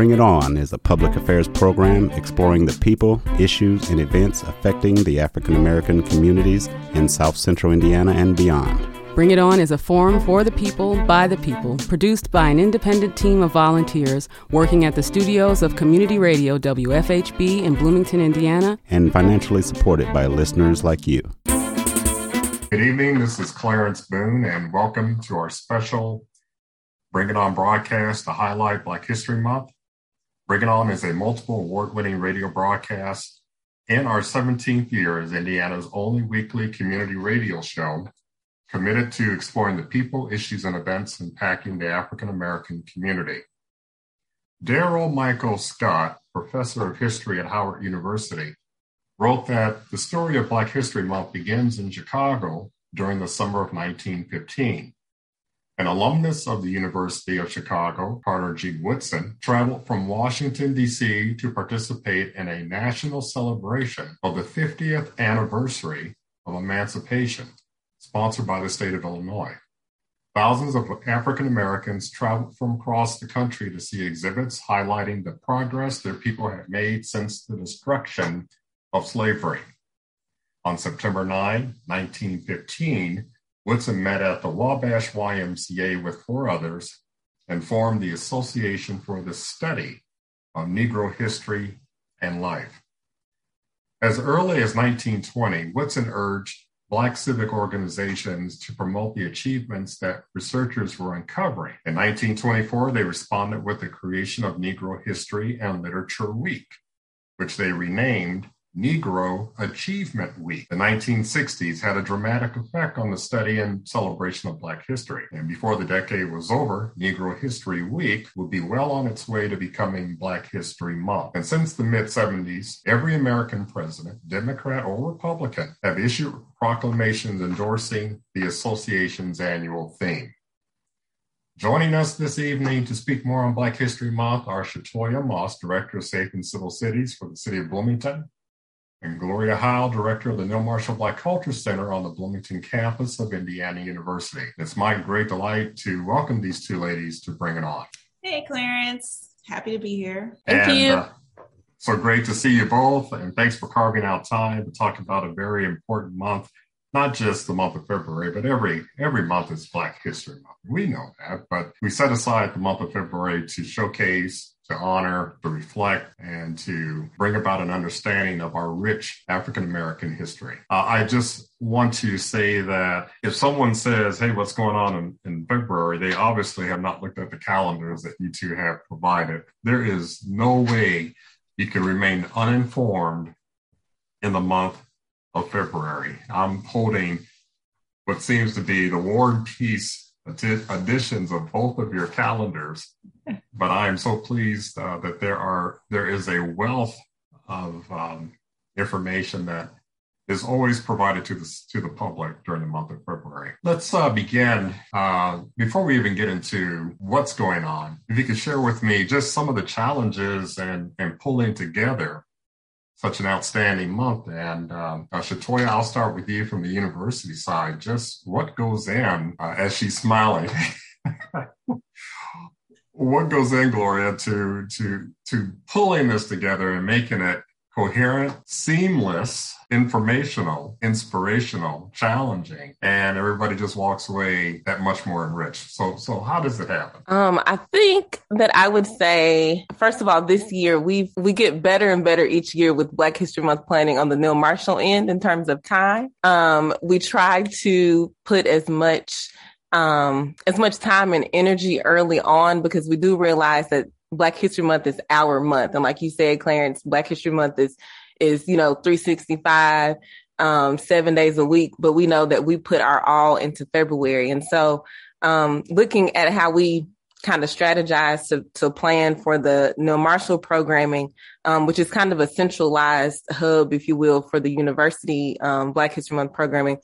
Bring It On is a public affairs program exploring the people, issues, and events affecting the African American communities in South Central Indiana and beyond. Bring It On is a forum for the people, by the people, produced by an independent team of volunteers working at the studios of community radio WFHB in Bloomington, Indiana, and financially supported by listeners like you. Good evening. This is Clarence Boone, and welcome to our special Bring It On broadcast to highlight Black History Month. Bring is a multiple award winning radio broadcast in our 17th year as Indiana's only weekly community radio show committed to exploring the people, issues, and events impacting the African American community. Daryl Michael Scott, professor of history at Howard University, wrote that the story of Black History Month begins in Chicago during the summer of 1915. An alumnus of the University of Chicago, Carter G. Woodson, traveled from Washington, D.C. to participate in a national celebration of the 50th anniversary of emancipation, sponsored by the state of Illinois. Thousands of African Americans traveled from across the country to see exhibits highlighting the progress their people had made since the destruction of slavery. On September 9, 1915, Woodson met at the Wabash YMCA with four others and formed the Association for the Study of Negro History and Life. As early as 1920, Woodson urged Black civic organizations to promote the achievements that researchers were uncovering. In 1924, they responded with the creation of Negro History and Literature Week, which they renamed Negro Achievement Week. The 1960s had a dramatic effect on the study and celebration of Black history. And before the decade was over, Negro History Week would be well on its way to becoming Black History Month. And since the mid 70s, every American president, Democrat or Republican, have issued proclamations endorsing the association's annual theme. Joining us this evening to speak more on Black History Month are Shatoya Moss, Director of Safe and Civil Cities for the City of Bloomington, and Gloria Howell, Director of the Neal Marshall Black Culture Center on the Bloomington campus of Indiana University. It's my great delight to welcome these two ladies to Bring It On. Hey, Clarence. Happy to be here. Thank and, you. Uh, so great to see you both, and thanks for carving out time to talk about a very important month. Not just the month of February, but every every month is Black History Month. We know that, but we set aside the month of February to showcase to honor, to reflect, and to bring about an understanding of our rich African American history. Uh, I just want to say that if someone says, Hey, what's going on in, in, February? They obviously have not looked at the calendars that you two have provided. There is no way you can remain uninformed in the month of February. I'm holding what seems to be the War and Peace editions of both of your calendars, but I am so pleased uh, that there are there is a wealth of um, information that is always provided to the to the public during the month of February. Let's uh, begin uh, before we even get into what's going on. If you could share with me just some of the challenges and and pulling together such an outstanding month. And um, uh, Shatoya, I'll start with you from the university side. Just what goes in uh, as she's smiling? what goes in, Gloria, to to to pulling this together and making it coherent, seamless, informational, inspirational, challenging, and everybody just walks away that much more enriched. So, so how does it happen? Um, I think that I would say, first of all, this year we we get better and better each year with Black History Month planning on the Neal Marshall end in terms of time. Um, we try to put as much um, as much time and energy early on because we do realize that Black History Month is our month. And like you said, Clarence, Black History Month is, is, you know, 365, um, seven days a week, but we know that we put our all into February. And so, um, looking at how we kind of strategize to, to plan for the Neal Marshall programming, um, which is kind of a centralized hub, if you will, for the university, um, Black History Month programming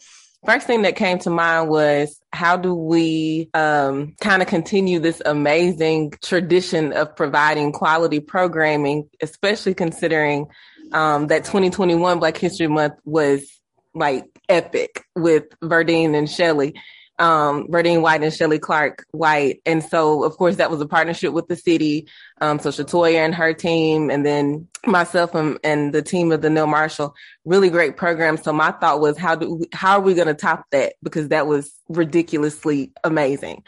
first thing that came to mind was how do we um, kind of continue this amazing tradition of providing quality programming, especially considering um, that 2021 Black History Month was like epic with Verdine and Shelley. um, Verdine White and Shelly Clark White. And so, of course, that was a partnership with the city. Um, so Shatoya and her team, and then myself and, and the team of the Neal Marshall, really great program. So my thought was, how do we, how are we going to top that? Because that was ridiculously amazing.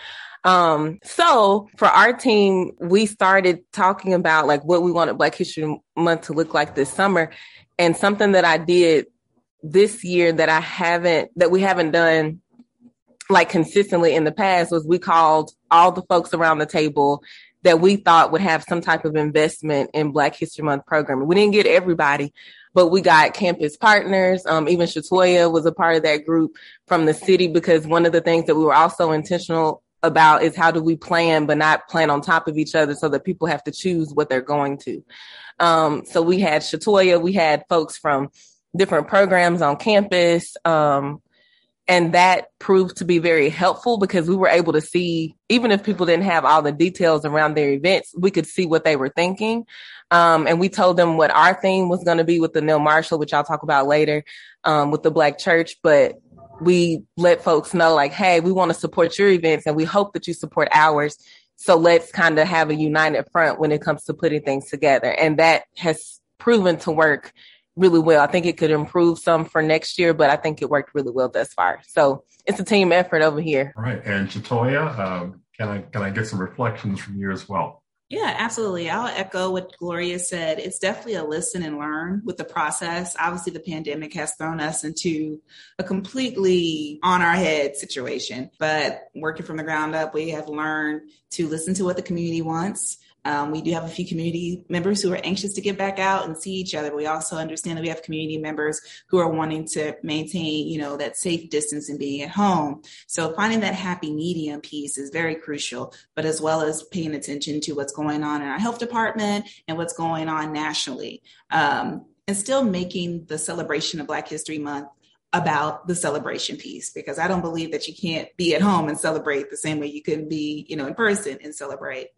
Um, so for our team, we started talking about like what we wanted Black History Month to look like this summer. And something that I did this year that I haven't, that we haven't done like consistently in the past was we called all the folks around the table that we thought would have some type of investment in Black History Month programming. We didn't get everybody, but we got campus partners. Um, even Shatoya was a part of that group from the city because one of the things that we were also intentional about is how do we plan, but not plan on top of each other so that people have to choose what they're going to. Um, so we had Shatoya, we had folks from different programs on campus. Um, and that proved to be very helpful because we were able to see, even if people didn't have all the details around their events, we could see what they were thinking. Um, and we told them what our theme was going to be with the Neal Marshall, which I'll talk about later, um, with the Black Church. But we let folks know, like, hey, we want to support your events and we hope that you support ours. So let's kind of have a united front when it comes to putting things together. And that has proven to work really well. I think it could improve some for next year, but I think it worked really well thus far. So it's a team effort over here. All right. And Shatoya, um, can I can I get some reflections from you as well? Yeah, absolutely. I'll echo what Gloria said. It's definitely a listen and learn with the process. Obviously, the pandemic has thrown us into a completely on our head situation, but working from the ground up, we have learned to listen to what the community wants um, we do have a few community members who are anxious to get back out and see each other. We also understand that we have community members who are wanting to maintain, you know, that safe distance and being at home. So finding that happy medium piece is very crucial, but as well as paying attention to what's going on in our health department and what's going on nationally. Um, and still making the celebration of Black History Month about the celebration piece because I don't believe that you can't be at home and celebrate the same way you can be, you know, in person and celebrate.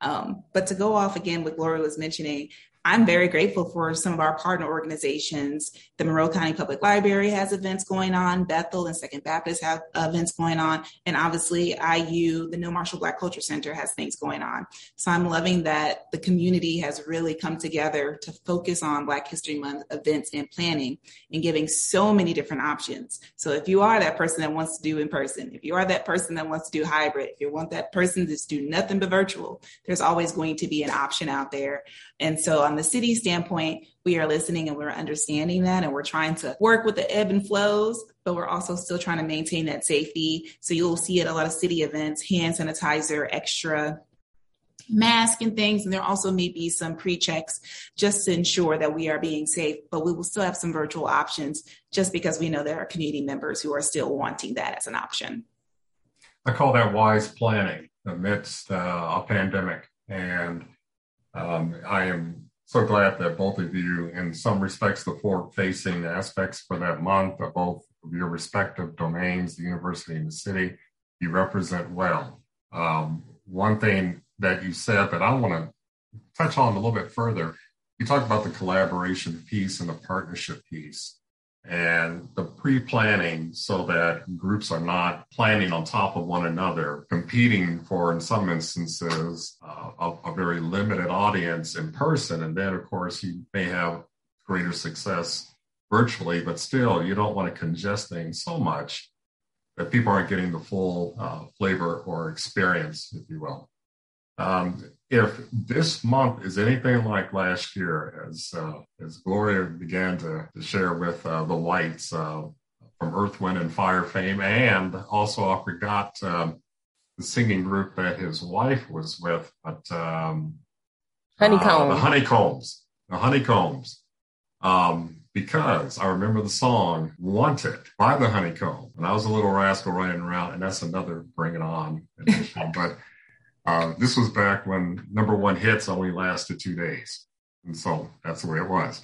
Um, but to go off again, what Gloria was mentioning, I'm very grateful for some of our partner organizations. The Monroe County Public Library has events going on, Bethel and Second Baptist have events going on, and obviously IU, the Neal Marshall Black Culture Center has things going on. So I'm loving that the community has really come together to focus on Black History Month events and planning and giving so many different options. So if you are that person that wants to do in person, if you are that person that wants to do hybrid, if you want that person to do nothing but virtual, there's always going to be an option out there. And so on the city standpoint, we are listening and we're understanding that and we're trying to work with the ebb and flows, but we're also still trying to maintain that safety. So you'll see at a lot of city events, hand sanitizer, extra mask and things. And there also may be some pre-checks just to ensure that we are being safe, but we will still have some virtual options just because we know there are community members who are still wanting that as an option. I call that wise planning amidst uh, a pandemic. And um, I am so glad that both of you, in some respects, the forward facing aspects for that month of both of your respective domains, the university and the city, you represent well. Um, one thing that you said that I want to touch on a little bit further, you talked about the collaboration piece and the partnership piece and the pre-planning so that groups are not planning on top of one another, competing for, in some instances, uh, a, a, very limited audience in person. And then, of course, you may have greater success virtually, but still, you don't want to congest things so much that people aren't getting the full uh, flavor or experience, if you will. Um, if this month is anything like last year, as uh, as Gloria began to, to share with uh, the lights uh, from Earth, Wind, and Fire fame, and also I forgot um, the singing group that his wife was with, but um, Honey Cone, uh, the Honey Cones, the Honey Cones. Um, because I remember the song Wanted by the Honey Cone. And I was a little rascal running around, and that's another bring it on. but uh, this was back when number one hits only lasted two days. And so that's the way it was.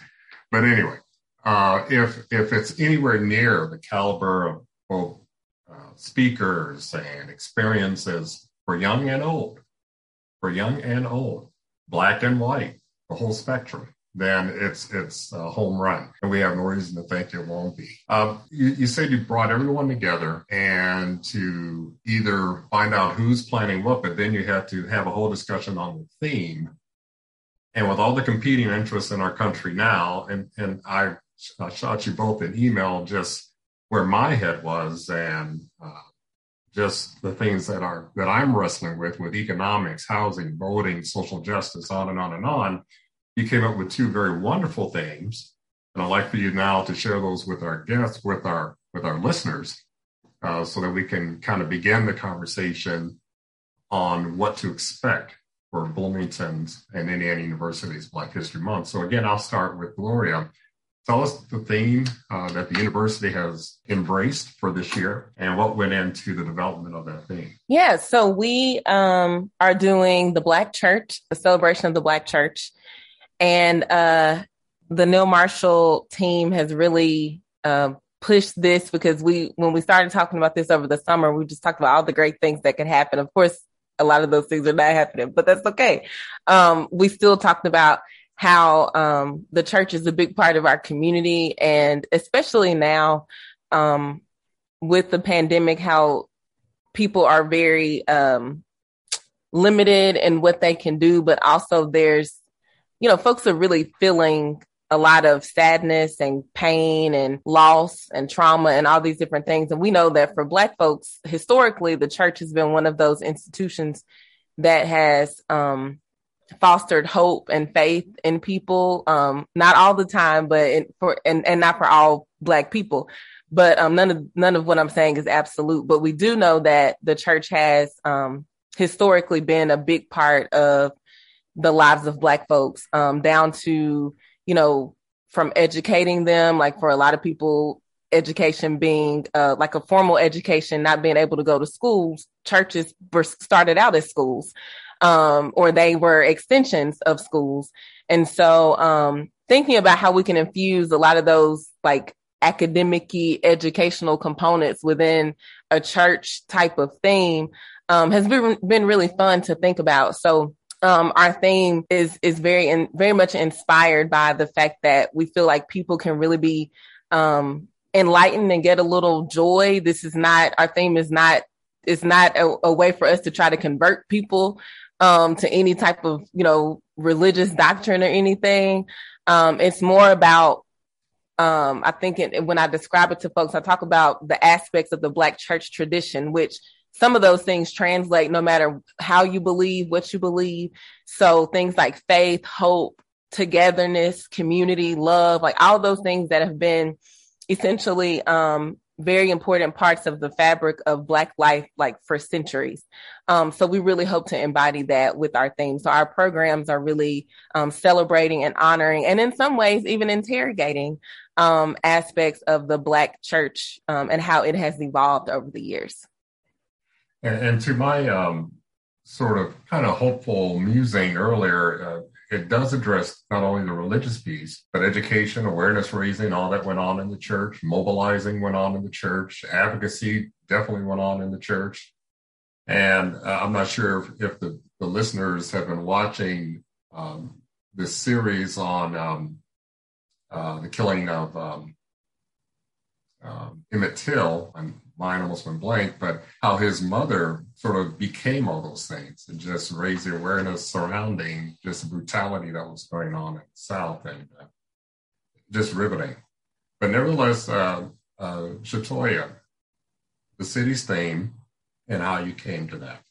But anyway, uh, if, if it's anywhere near the caliber of both uh, speakers and experiences for young and old, for young and old, black and white, the whole spectrum, then it's it's a home run, and we have no reason to think it won't be. Um, you, you said you brought everyone together and to either find out who's planning what, but then you have to have a whole discussion on the theme. And with all the competing interests in our country now, and and I, I shot you both an email just where my head was and. Uh, just the things that are that I'm wrestling with with economics, housing, voting, social justice, on and on and on you came up with two very wonderful things. And I'd like for you now to share those with our guests, with our with our listeners, uh, so that we can kind of begin the conversation on what to expect for Bloomington's and Indiana University's Black History Month. So again, I'll start with Gloria. Tell us the theme uh, that the university has embraced for this year and what went into the development of that theme. Yeah, so we um, are doing the Black Church, the celebration of the Black Church. And uh, the Neal Marshall team has really uh, pushed this because we, when we started talking about this over the summer, we just talked about all the great things that could happen. Of course, a lot of those things are not happening, but that's okay. Um, we still talked about how um, the church is a big part of our community, and especially now um, with the pandemic, how people are very um, limited in what they can do, but also there's you know, folks are really feeling a lot of sadness and pain and loss and trauma and all these different things. And we know that for Black folks, historically, the church has been one of those institutions that has um, fostered hope and faith in people. Um, not all the time, but in, for and, and not for all Black people. But um, none of none of what I'm saying is absolute. But we do know that the church has um, historically been a big part of the lives of black folks um, down to you know from educating them like for a lot of people education being uh, like a formal education not being able to go to schools churches were started out as schools um, or they were extensions of schools. And so um, thinking about how we can infuse a lot of those like academic educational components within a church type of theme um, has been, been really fun to think about. So um, our theme is is very in, very much inspired by the fact that we feel like people can really be um, enlightened and get a little joy. This is not our theme is not is not a, a way for us to try to convert people um, to any type of you know religious doctrine or anything. Um, it's more about um, I think it, when I describe it to folks, I talk about the aspects of the Black church tradition, which some of those things translate no matter how you believe, what you believe. So things like faith, hope, togetherness, community, love, like all those things that have been essentially um, very important parts of the fabric of Black life, like for centuries. Um, so we really hope to embody that with our theme. So our programs are really um, celebrating and honoring, and in some ways, even interrogating um, aspects of the Black church um, and how it has evolved over the years. And, and to my um, sort of kind of hopeful musing earlier, uh, it does address not only the religious piece, but education, awareness raising, all that went on in the church, mobilizing went on in the church, advocacy definitely went on in the church. And uh, I'm not sure if, if the, the, listeners have been watching um, this series on um, uh, the killing of um, um Emmett Till. I'm mind almost went blank, but how his mother sort of became all those things and just raised the awareness surrounding just the brutality that was going on in the South and uh, just riveting. But nevertheless, uh, uh, Shatoya, the city's theme and how you came to that.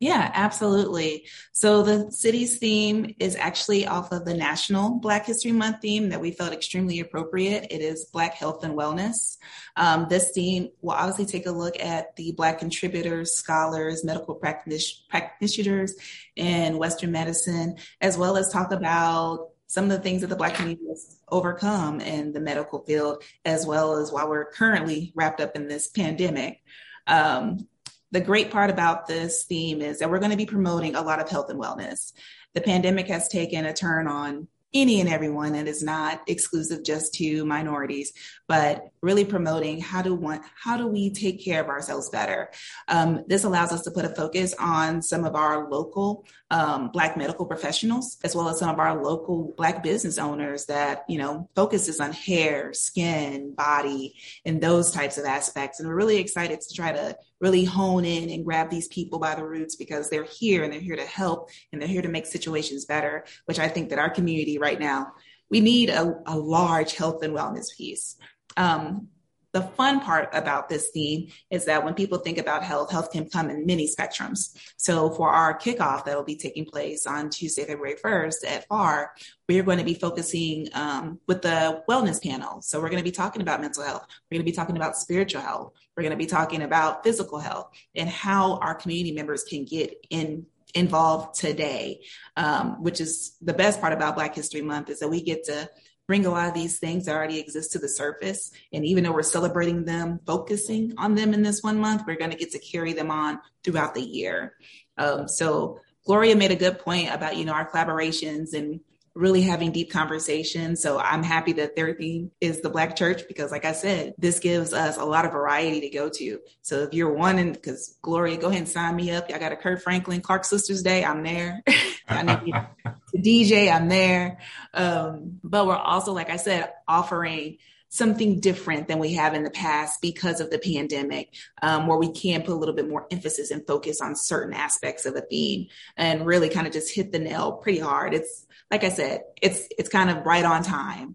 Yeah, absolutely. So the city's theme is actually off of the National Black History Month theme that we felt extremely appropriate. It is Black Health and Wellness. Um, this theme will obviously take a look at the Black contributors, scholars, medical practitioners in Western medicine, as well as talk about some of the things that the Black community has overcome in the medical field, as well as while we're currently wrapped up in this pandemic. Um, the great part about this theme is that we're going to be promoting a lot of health and wellness. The pandemic has taken a turn on any and everyone and is not exclusive just to minorities, but really promoting how do want how do we take care of ourselves better. Um, this allows us to put a focus on some of our local um, Black medical professionals, as well as some of our local Black business owners that you know focuses on hair, skin, body, and those types of aspects. And we're really excited to try to really hone in and grab these people by the roots because they're here and they're here to help and they're here to make situations better, which I think that our community right now, we need a, a large health and wellness piece. Um, the fun part about this theme is that when people think about health, health can come in many spectrums. So for our kickoff that will be taking place on Tuesday, February 1st at FAR, we're going to be focusing um, with the wellness panel. So we're going to be talking about mental health. We're going to be talking about spiritual health. We're going to be talking about physical health and how our community members can get in involved today, um, which is the best part about Black History Month is that we get to bring a lot of these things that already exist to the surface. And even though we're celebrating them, focusing on them in this one month, we're going to get to carry them on throughout the year. Um, so Gloria made a good point about, you know, our collaborations and really having deep conversations. So I'm happy that their theme is the Black church because, like I said, this gives us a lot of variety to go to. So if you're wanting, because Gloria, go ahead and sign me up. I got a Kirk Franklin Clark Sisters Day. I'm there. I need to DJ. I'm there. Um, but we're also, like I said, offering something different than we have in the past because of the pandemic, um, where we can put a little bit more emphasis and focus on certain aspects of a theme and really kind of just hit the nail pretty hard. It's like I said, it's it's kind of right on time.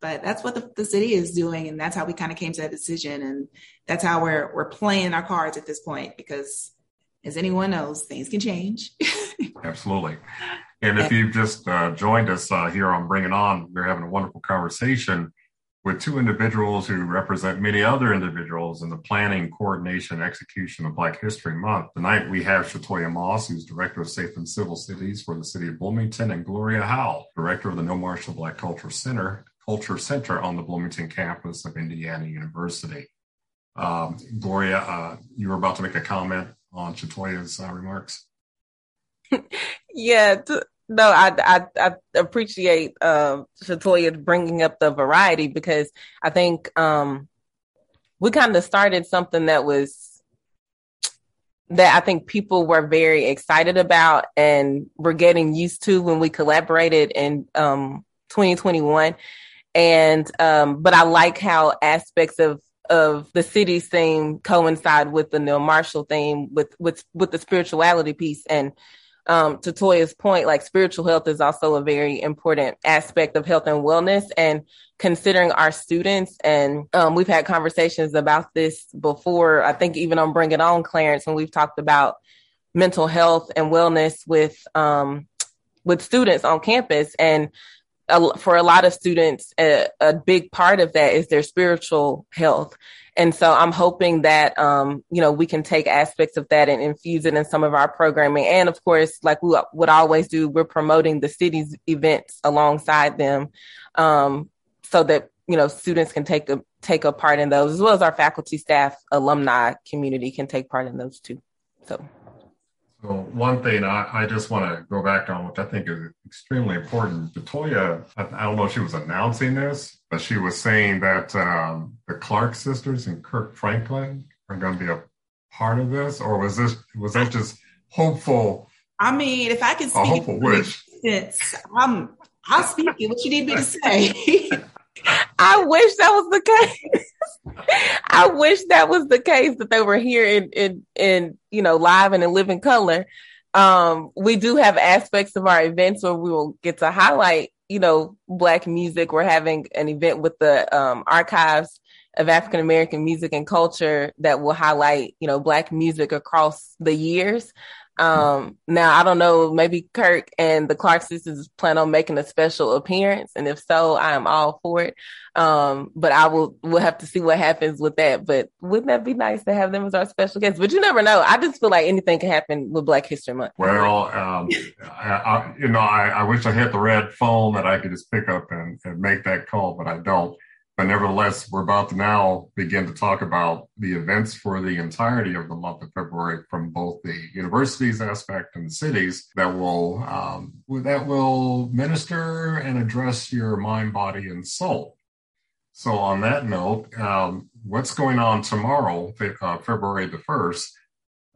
But that's what the, the city is doing, and that's how we kind of came to that decision, and that's how we're we're playing our cards at this point because, as anyone knows, things can change. Absolutely. And if you've just uh, joined us uh, here on Bring It On, we're having a wonderful conversation with two individuals who represent many other individuals in the planning, coordination, execution of Black History Month. Tonight we have Shatoya Moss, who's Director of Safe and Civil Cities for the City of Bloomington, and Gloria Howell, Director of the Neal Marshall Black Culture Center, Culture Center on the Bloomington campus of Indiana University. Um, Gloria, uh, you were about to make a comment on Shatoya's uh, remarks. yeah, no, I, I, I appreciate uh, Shatoya bringing up the variety because I think um, we kind of started something that was that I think people were very excited about and were getting used to when we collaborated in um, 2021. And um, but I like how aspects of of the city's theme coincide with the Neal Marshall theme with with with the spirituality piece and um, to Toya's point, like spiritual health is also a very important aspect of health and wellness and considering our students. And um, we've had conversations about this before. I think even on Bring It On, Clarence, when we've talked about mental health and wellness with, um, with students on campus. And for a lot of students, a, a big part of that is their spiritual health. And so I'm hoping that, um, you know, we can take aspects of that and infuse it in some of our programming. And of course, like we would always do, we're promoting the city's events alongside them, um, so that, you know, students can take a, take a part in those as well as our faculty, staff, alumni community can take part in those too. So. So one thing I, I just want to go back on, which I think is extremely important. Shatoya, I, I, don't know if she was announcing this, but she was saying that um, the Clark sisters and Kirk Franklin are going to be a part of this, or was this was that just hopeful? I mean, if I can speak, a hopeful wish. I'm, I'll speak it. What you need me to say? I wish that was the case. I wish that was the case that they were here in in in you know live and in living color. Um, we do have aspects of our events where we will get to highlight you know black music. We're having an event with the um, archives of African American music and culture that will highlight you know black music across the years. Um, now I don't know, maybe Kirk and the Clark sisters plan on making a special appearance. And if so, I am all for it. Um, but I will, we'll have to see what happens with that. But wouldn't that be nice to have them as our special guests? But you never know. I just feel like anything can happen with Black History Month. Well, um, I, I, you know, I, I, wish I had the red phone that I could just pick up and, and make that call, but I don't. But nevertheless, we're about to now begin to talk about the events for the entirety of the month of February from both the universities aspect and the cities that will um, that will minister and address your mind, body, and soul. So, on that note, um, what's going on tomorrow, uh, February the first?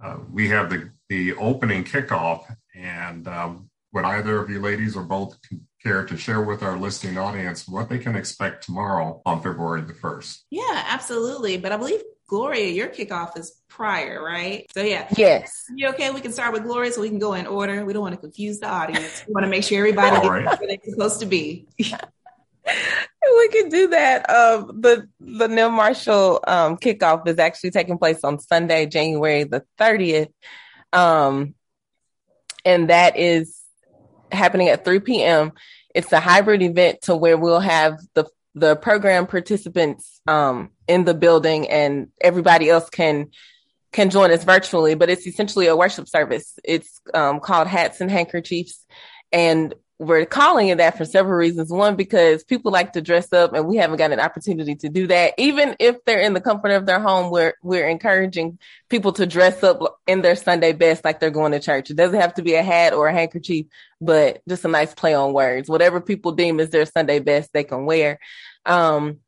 Uh, we have the the opening kickoff, and um, would either of you ladies or both care to share with our listening audience what they can expect tomorrow on February the 1st? Yeah, absolutely. But I believe Gloria, your kickoff is prior, right? So yeah. Yes. You okay? We can start with Gloria so we can go in order. We don't want to confuse the audience. We want to make sure everybody gets right. where they're supposed to be. we can do that. Um, the the Neal Marshall um, kickoff is actually taking place on Sunday, January the 30th. Um, and that is happening at 3 p.m. It's a hybrid event to where we'll have the the program participants um, in the building and everybody else can can join us virtually, but it's essentially a worship service. It's um, called Hats and Handkerchiefs. And we're calling it that for several reasons. One, because people like to dress up and we haven't got an opportunity to do that. Even if they're in the comfort of their home, we're, we're encouraging people to dress up in their Sunday best like they're going to church. It doesn't have to be a hat or a handkerchief, but just a nice play on words. Whatever people deem as their Sunday best, they can wear. Um,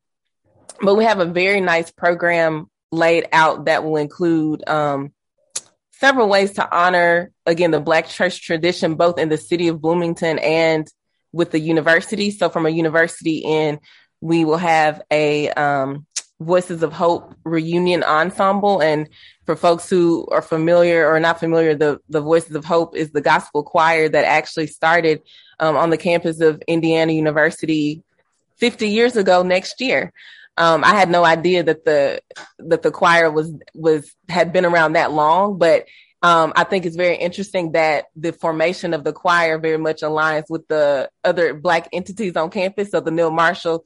but we have a very nice program laid out that will include, um, several ways to honor again the black church tradition both in the city of bloomington and with the university. So from a university end we will have a um, voices of hope reunion ensemble. And for folks who are familiar or not familiar the, the voices of hope is the gospel choir that actually started um, on the campus of indiana university 50 years ago next year um, I had no idea that the that the choir was was had been around that long, but um, I think it's very interesting that the formation of the choir very much aligns with the other Black entities on campus. So the Neal Marshall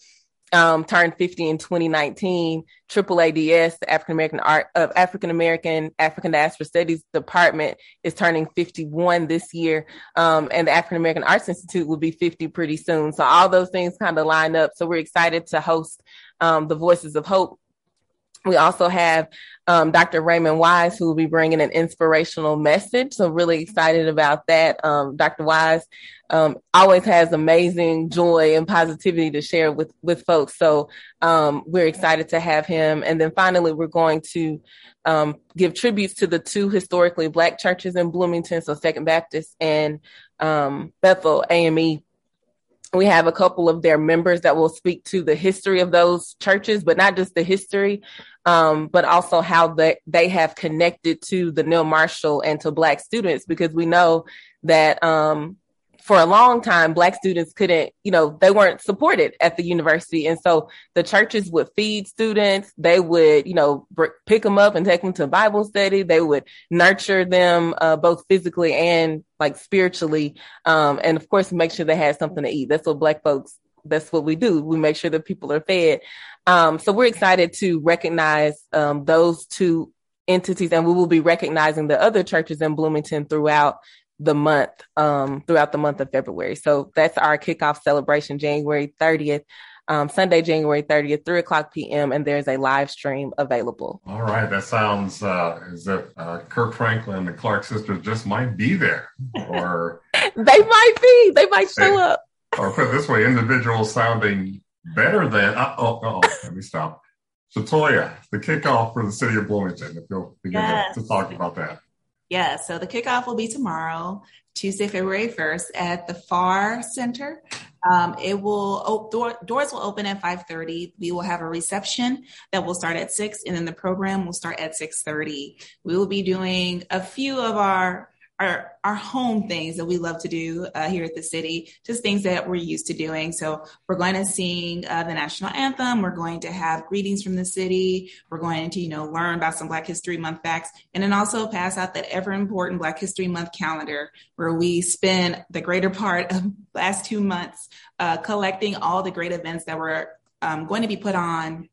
um, turned 50 in 2019. Triple ADS, the African American Art of uh, African American African Diaspora Studies Department, is turning 51 this year, um, and the African American Arts Institute will be 50 pretty soon. So all those things kind of line up. So we're excited to host um, the Voices of Hope. We also have um, Dr. Raymond Wise, who will be bringing an inspirational message. So, really excited about that. Um, Dr. Wise um, always has amazing joy and positivity to share with with folks. So, um, we're excited to have him. And then finally, we're going to um, give tributes to the two historically Black churches in Bloomington, so Second Baptist and um, Bethel AME we have a couple of their members that will speak to the history of those churches, but not just the history, um, but also how they, they have connected to the Neal Marshall and to Black students, because we know that um, for a long time, Black students couldn't, you know, they weren't supported at the university. And so the churches would feed students. They would, you know, br- pick them up and take them to Bible study. They would nurture them uh, both physically and like spiritually. Um, and of course, make sure they had something to eat. That's what Black folks, that's what we do. We make sure that people are fed. Um, so we're excited to recognize um, those two entities and we will be recognizing the other churches in Bloomington throughout the month, um, throughout the month of February. So that's our kickoff celebration, January 30th. Um, Sunday, January 30th, 3 o'clock p.m., and there's a live stream available. All right. That sounds uh, as if uh, Kirk Franklin and the Clark sisters just might be there. Or they might be. They might show they, up. Or put it this way, individuals sounding better than. Uh, oh, oh, let me stop. Shatoya, the kickoff for the city of Bloomington, if you'll begin yes. to, to talk about that. Yeah, so the kickoff will be tomorrow, Tuesday, February 1st at the FAR Center. Um, it will oh, door, doors will open at 5:30. We will have a reception that will start at 6 and then the program will start at 6:30. We will be doing a few of our our our home things that we love to do uh, here at the city, just things that we're used to doing. So we're going to sing uh, the national anthem. We're going to have greetings from the city. We're going to you know learn about some Black History Month facts, and then also pass out that ever important Black History Month calendar, where we spend the greater part of last two months uh, collecting all the great events that were um, going to be put on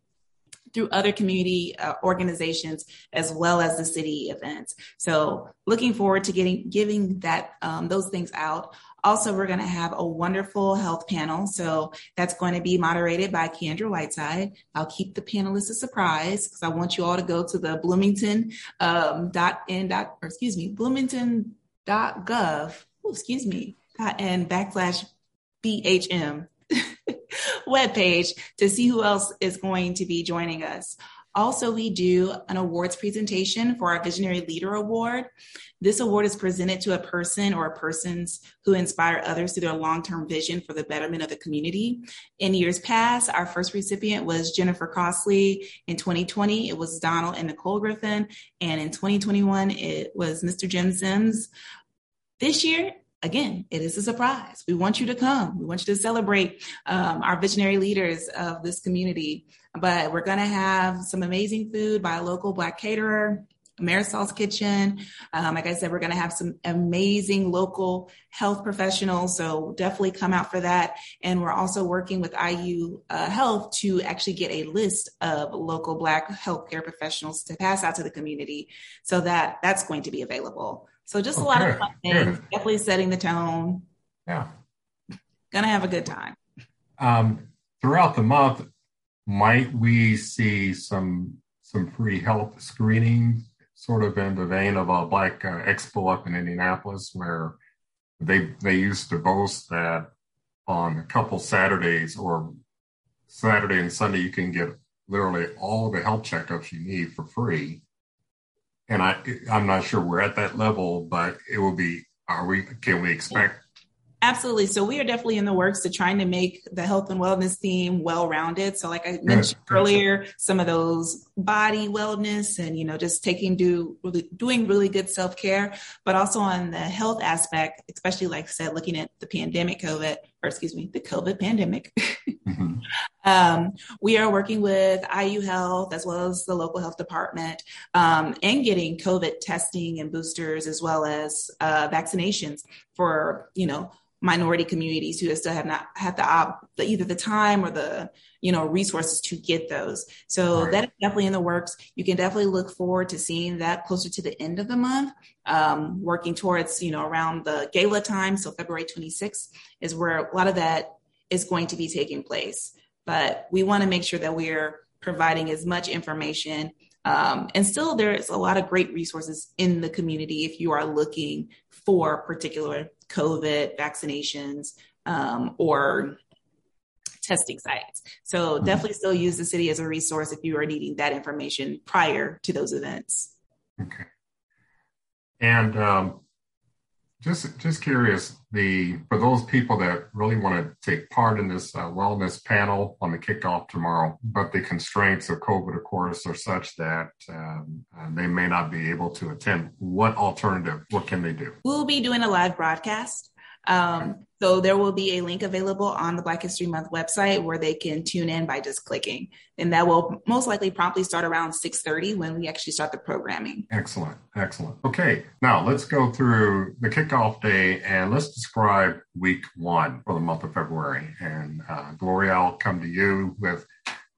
through other community uh, organizations as well as the city events. So looking forward to getting giving that um, those things out. Also, we're going to have a wonderful health panel. So that's going to be moderated by Kendra Whiteside. I'll keep the panelists a surprise because I want you all to go to the Bloomington um, dot in dot or excuse me Bloomington dot gov. Excuse me dot n backslash BHM webpage to see who else is going to be joining us. Also, we do an awards presentation for our Visionary Leader Award. This award is presented to a person or persons who inspire others through their long term vision for the betterment of the community. In years past, our first recipient was Jennifer Crossley. In 2020, it was Donald and Nicole Griffin. And in 2021, it was Mr. Jim Sims. This year, again, it is a surprise. We want you to come. We want you to celebrate um, our visionary leaders of this community. But we're going to have some amazing food by a local Black caterer. Marisol's Kitchen. Um, like I said, we're going to have some amazing local health professionals. So definitely come out for that. And we're also working with IU uh, Health to actually get a list of local Black healthcare professionals to pass out to the community so that that's going to be available. So just okay. a lot of fun things, definitely setting the tone. Yeah. Gonna have a good time. Um, throughout the month, might we see some some free health screening sort of in the vein of a Black uh, Expo up in Indianapolis, where they they used to boast that on a couple Saturdays or Saturday and Sunday you can get literally all the health checkups you need for free. And I I'm not sure we're at that level, but it will be. Are we? Can we expect Absolutely. So we are definitely in the works to trying to make the health and wellness theme well-rounded. So like I mentioned earlier, some of those body wellness and, you know, just taking do really doing really good self-care, but also on the health aspect, especially like I said, looking at the pandemic COVID, or excuse me, the COVID pandemic. mm-hmm. um, we are working with IU Health as well as the local health department um, and getting COVID testing and boosters as well as uh, vaccinations for, you know, minority communities who still have not had the, op- the either the time or the you know resources to get those. So right. that is definitely in the works. You can definitely look forward to seeing that closer to the end of the month. Um, working towards you know around the gala time so february 26th is where a lot of that is going to be taking place. But we want to make sure that we're providing as much information um, and still, there's a lot of great resources in the community if you are looking for particular COVID vaccinations um, or testing sites. So mm-hmm. definitely still use the city as a resource if you are needing that information prior to those events. Okay. And um, just just curious, the for those people that really want to take part in this uh, wellness panel on the kickoff tomorrow, but the constraints of COVID, of course, are such that um, uh, they may not be able to attend. What alternative? What can they do? We'll be doing a live broadcast. Um, so there will be a link available on the Black History Month website where they can tune in by just clicking. And that will most likely promptly start around 6:30 when we actually start the programming. Excellent. Excellent. Okay. Now let's go through the kickoff day and let's describe week one for the month of February. And uh, Gloria, I'll come to you with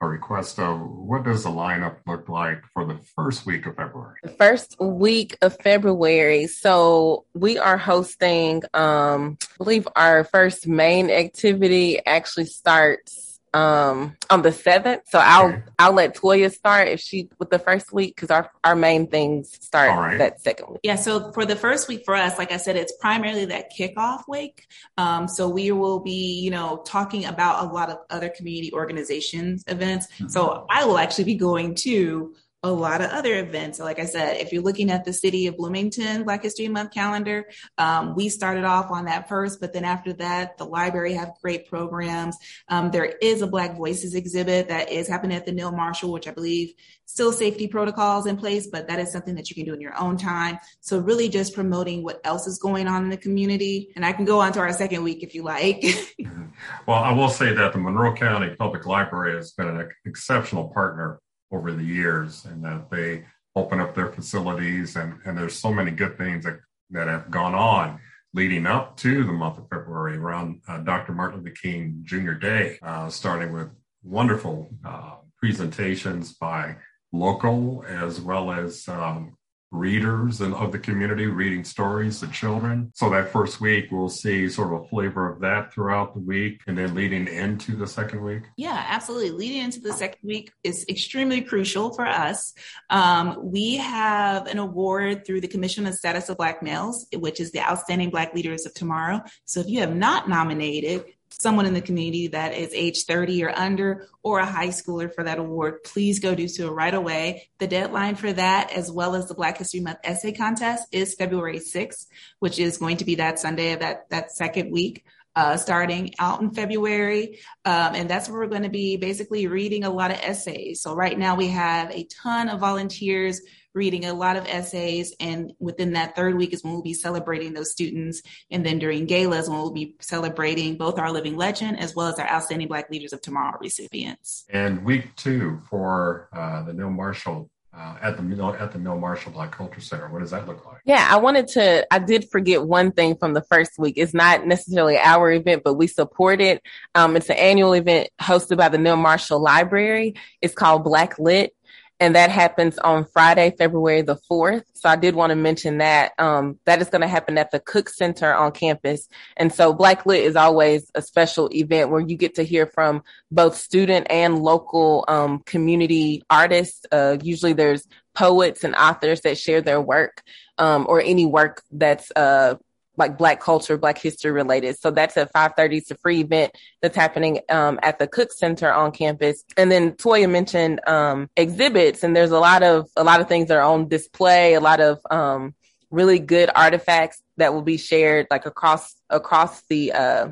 a request of what does the lineup look like for the first week of February? The first week of February. So we are hosting, um, I believe our first main activity actually starts um on the seventh. So I'll okay. I'll let Toya start if she with the first week because our our main things start right. that second week. Yeah. So for the first week for us, like I said, it's primarily that kickoff week. Um, so we will be you know talking about a lot of other community organizations events. Mm-hmm. So I will actually be going to a lot of other events. So like I said, if you're looking at the City of Bloomington Black History Month calendar, um, we started off on that first, but then after that, the library have great programs. Um, there is a Black Voices exhibit that is happening at the Neal Marshall, which I believe still safety protocols in place, but that is something that you can do in your own time. So really just promoting what else is going on in the community. And I can go on to our second week if you like. well, I will say that the Monroe County Public Library has been an exceptional partner over the years and that they open up their facilities and, and there's so many good things that, that have gone on leading up to the month of February around uh, Dr. Martin Luther King Jr. Day, uh, starting with wonderful uh, presentations by local as well as um, readers and of the community reading stories to children. So that first week, we'll see sort of a flavor of that throughout the week and then leading into the second week. Yeah, absolutely. Leading into the second week is extremely crucial for us. Um, we have an award through the Commission on Status of Black Males, which is the Outstanding Black Leaders of Tomorrow. So if you have not nominated, someone in the community that is age 30 or under or a high schooler for that award, please go do so right away. The deadline for that, as well as the Black History Month essay contest is February 6th, which is going to be that Sunday of that, that second week. Uh, starting out in February. Um, and that's where we're going to be basically reading a lot of essays. So right now we have a ton of volunteers reading a lot of essays. And within that third week is when we'll be celebrating those students. And then during galas, when we'll be celebrating both our living legend as well as our outstanding Black Leaders of Tomorrow recipients. And week two for uh, the Neal Marshall uh, at the at the Neal Marshall Black Culture Center. What does that look like? Yeah, I wanted to. I did forget one thing from the first week. It's not necessarily our event, but we support it. Um, it's an annual event hosted by the Neal Marshall Library. It's called Black Lit and that happens on Friday, February the 4th. So I did want to mention that. Um, that is going to happen at the Cook Center on campus. And so Black Lit is always a special event where you get to hear from both student and local um, community artists. Uh, usually there's poets and authors that share their work um, or any work that's uh, like black culture, black history related. So that's at 530. It's a free event that's happening um, at the Cook Center on campus. And then Toya mentioned um, exhibits and there's a lot of, a lot of things that are on display, a lot of um, really good artifacts that will be shared like across, across the, uh,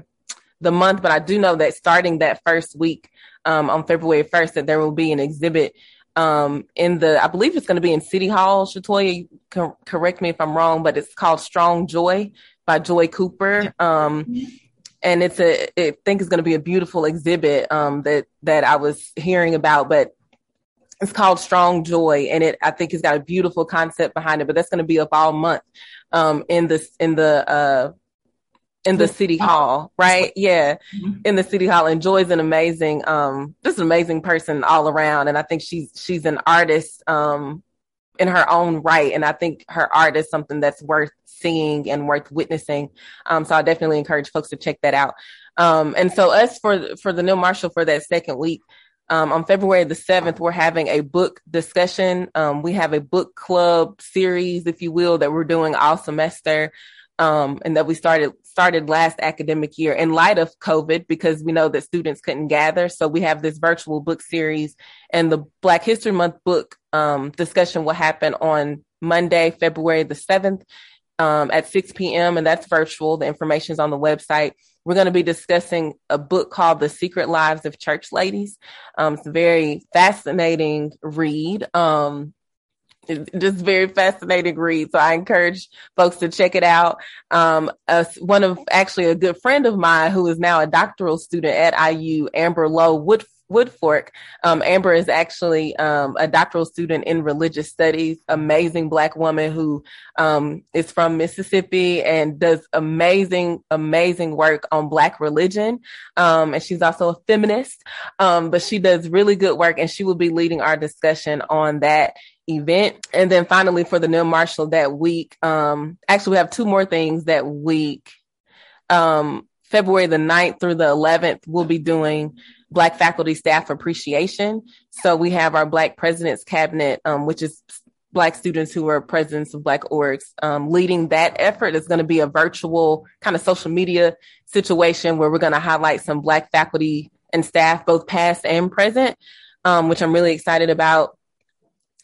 the month. But I do know that starting that first week um, on February 1st, that there will be an exhibit um, in the, I believe it's going to be in City Hall. Shatoya, correct me if I'm wrong, but it's called Strong Joy by Joy Cooper. Um, and it's a, I think it's going to be a beautiful exhibit um, that that I was hearing about, but it's called Strong Joy, and it I think it's got a beautiful concept behind it. But that's going to be up all month um, in this in the uh, in the city hall, right? Yeah, mm-hmm. in the city hall. And Joy's an amazing, um, just an amazing person all around. And I think she's she's an artist um, in her own right. And I think her art is something that's worth seeing and worth witnessing. Um, so I definitely encourage folks to check that out. Um, and so us for for the Neal Marshall for that second week. Um, on February the 7th, we're having a book discussion. Um, we have a book club series, if you will, that we're doing all semester. Um, and that we started started last academic year in light of COVID because we know that students couldn't gather. So we have this virtual book series, and the Black History Month book um, discussion will happen on Monday, February the seventh, um, at 6 p.m. and that's virtual. The information is on the website. We're going to be discussing a book called The Secret Lives of Church Ladies. Um, it's a very fascinating read. Um, just very fascinating read. So I encourage folks to check it out. Um, one of actually a good friend of mine who is now a doctoral student at IU, Amber Lowe Wood Woodfork. Um, Amber is actually um, a doctoral student in religious studies, amazing black woman who um, is from Mississippi and does amazing, amazing work on black religion. Um, and she's also a feminist, um, but she does really good work and she will be leading our discussion on that event. And then finally for the Neal Marshall that week, um, actually we have two more things that week. February the 9th through the 11th, we'll be doing Black faculty staff appreciation. So we have our Black President's Cabinet, um, which is Black students who are presidents of Black orgs, um, leading that effort. It's going to be a virtual kind of social media situation where we're going to highlight some Black faculty and staff, both past and present, um, which I'm really excited about.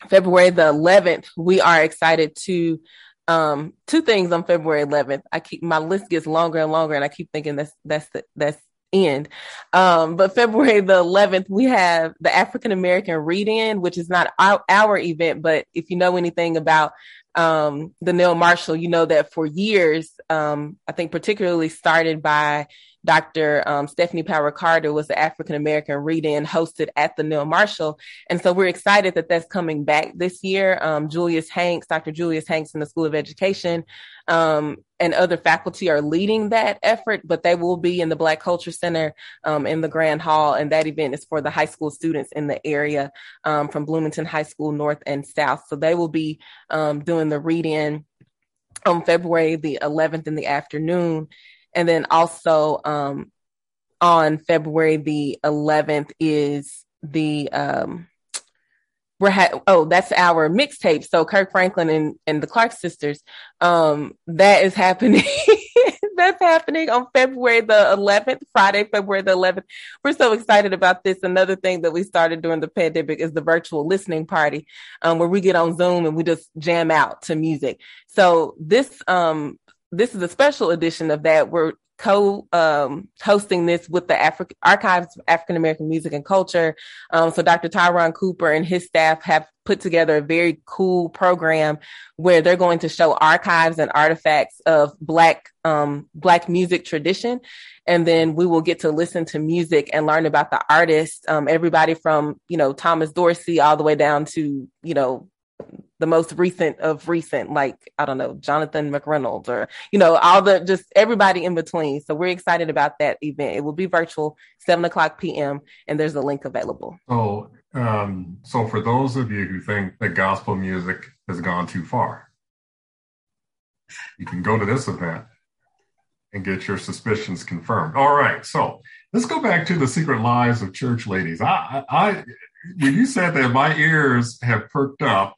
February the 11th, we are excited to um two things on February 11th. I keep my list gets longer and longer and I keep thinking that's that's the, that's end. Um, but February the 11th, we have the African American Read In, which is not our, our, event, but if you know anything about um, the Neal Marshall, you know that for years, um, I think particularly started by Dr. Um, Stephanie Power Carter was the African American read in hosted at the Neal Marshall. And so we're excited that that's coming back this year. Um, Julius Hanks, Dr. Julius Hanks in the School of Education, um, and other faculty are leading that effort, but they will be in the Black Culture Center um, in the Grand Hall. And that event is for the high school students in the area um, from Bloomington High School North and South. So they will be um, doing the read in on February the 11th in the afternoon. And then also um, on February the 11th is the um, we're ha- oh that's our mixtape. So Kirk Franklin and and the Clark sisters. Um, that is happening. that's happening on February the 11th, Friday, February the 11th. We're so excited about this. Another thing that we started during the pandemic is the virtual listening party, um, where we get on Zoom and we just jam out to music. So this um this is a special edition of that. We're co um, hosting this with the Afri- Archives of African American Music and Culture. Um, so Dr. Tyron Cooper and his staff have put together a very cool program where they're going to show archives and artifacts of Black um, Black music tradition, and then we will get to listen to music and learn about the artists. Um, everybody from you know Thomas Dorsey all the way down to you know the most recent of recent, like, I don't know, Jonathan McReynolds or, you know, all the just everybody in between. So we're excited about that event. It will be virtual, 7 o'clock p.m., and there's a link available. So, um, so for those of you who think that gospel music has gone too far, you can go to this event and get your suspicions confirmed. All right, so let's go back to the secret lives of church ladies. I, I, when you said that, my ears have perked up